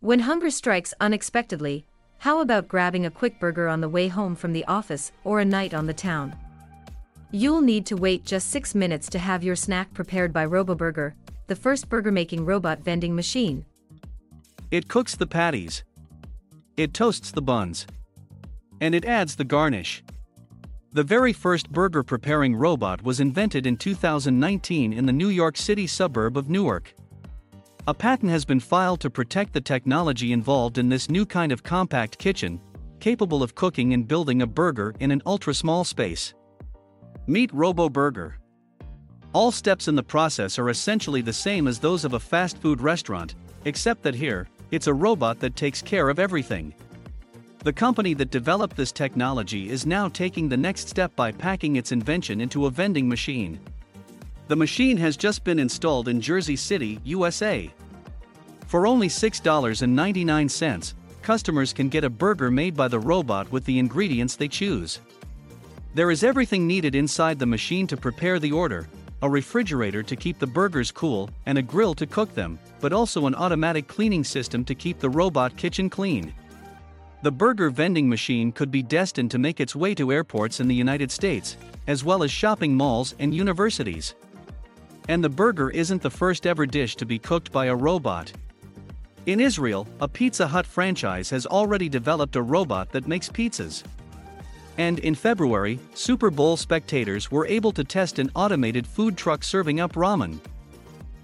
When hunger strikes unexpectedly, how about grabbing a quick burger on the way home from the office or a night on the town? You'll need to wait just 6 minutes to have your snack prepared by RoboBurger, the first burger making robot vending machine. It cooks the patties. It toasts the buns. And it adds the garnish. The very first burger preparing robot was invented in 2019 in the New York City suburb of Newark. A patent has been filed to protect the technology involved in this new kind of compact kitchen, capable of cooking and building a burger in an ultra small space. Meet RoboBurger. All steps in the process are essentially the same as those of a fast food restaurant, except that here, it's a robot that takes care of everything. The company that developed this technology is now taking the next step by packing its invention into a vending machine. The machine has just been installed in Jersey City, USA. For only $6.99, customers can get a burger made by the robot with the ingredients they choose. There is everything needed inside the machine to prepare the order a refrigerator to keep the burgers cool, and a grill to cook them, but also an automatic cleaning system to keep the robot kitchen clean. The burger vending machine could be destined to make its way to airports in the United States, as well as shopping malls and universities. And the burger isn't the first ever dish to be cooked by a robot. In Israel, a Pizza Hut franchise has already developed a robot that makes pizzas. And in February, Super Bowl spectators were able to test an automated food truck serving up ramen.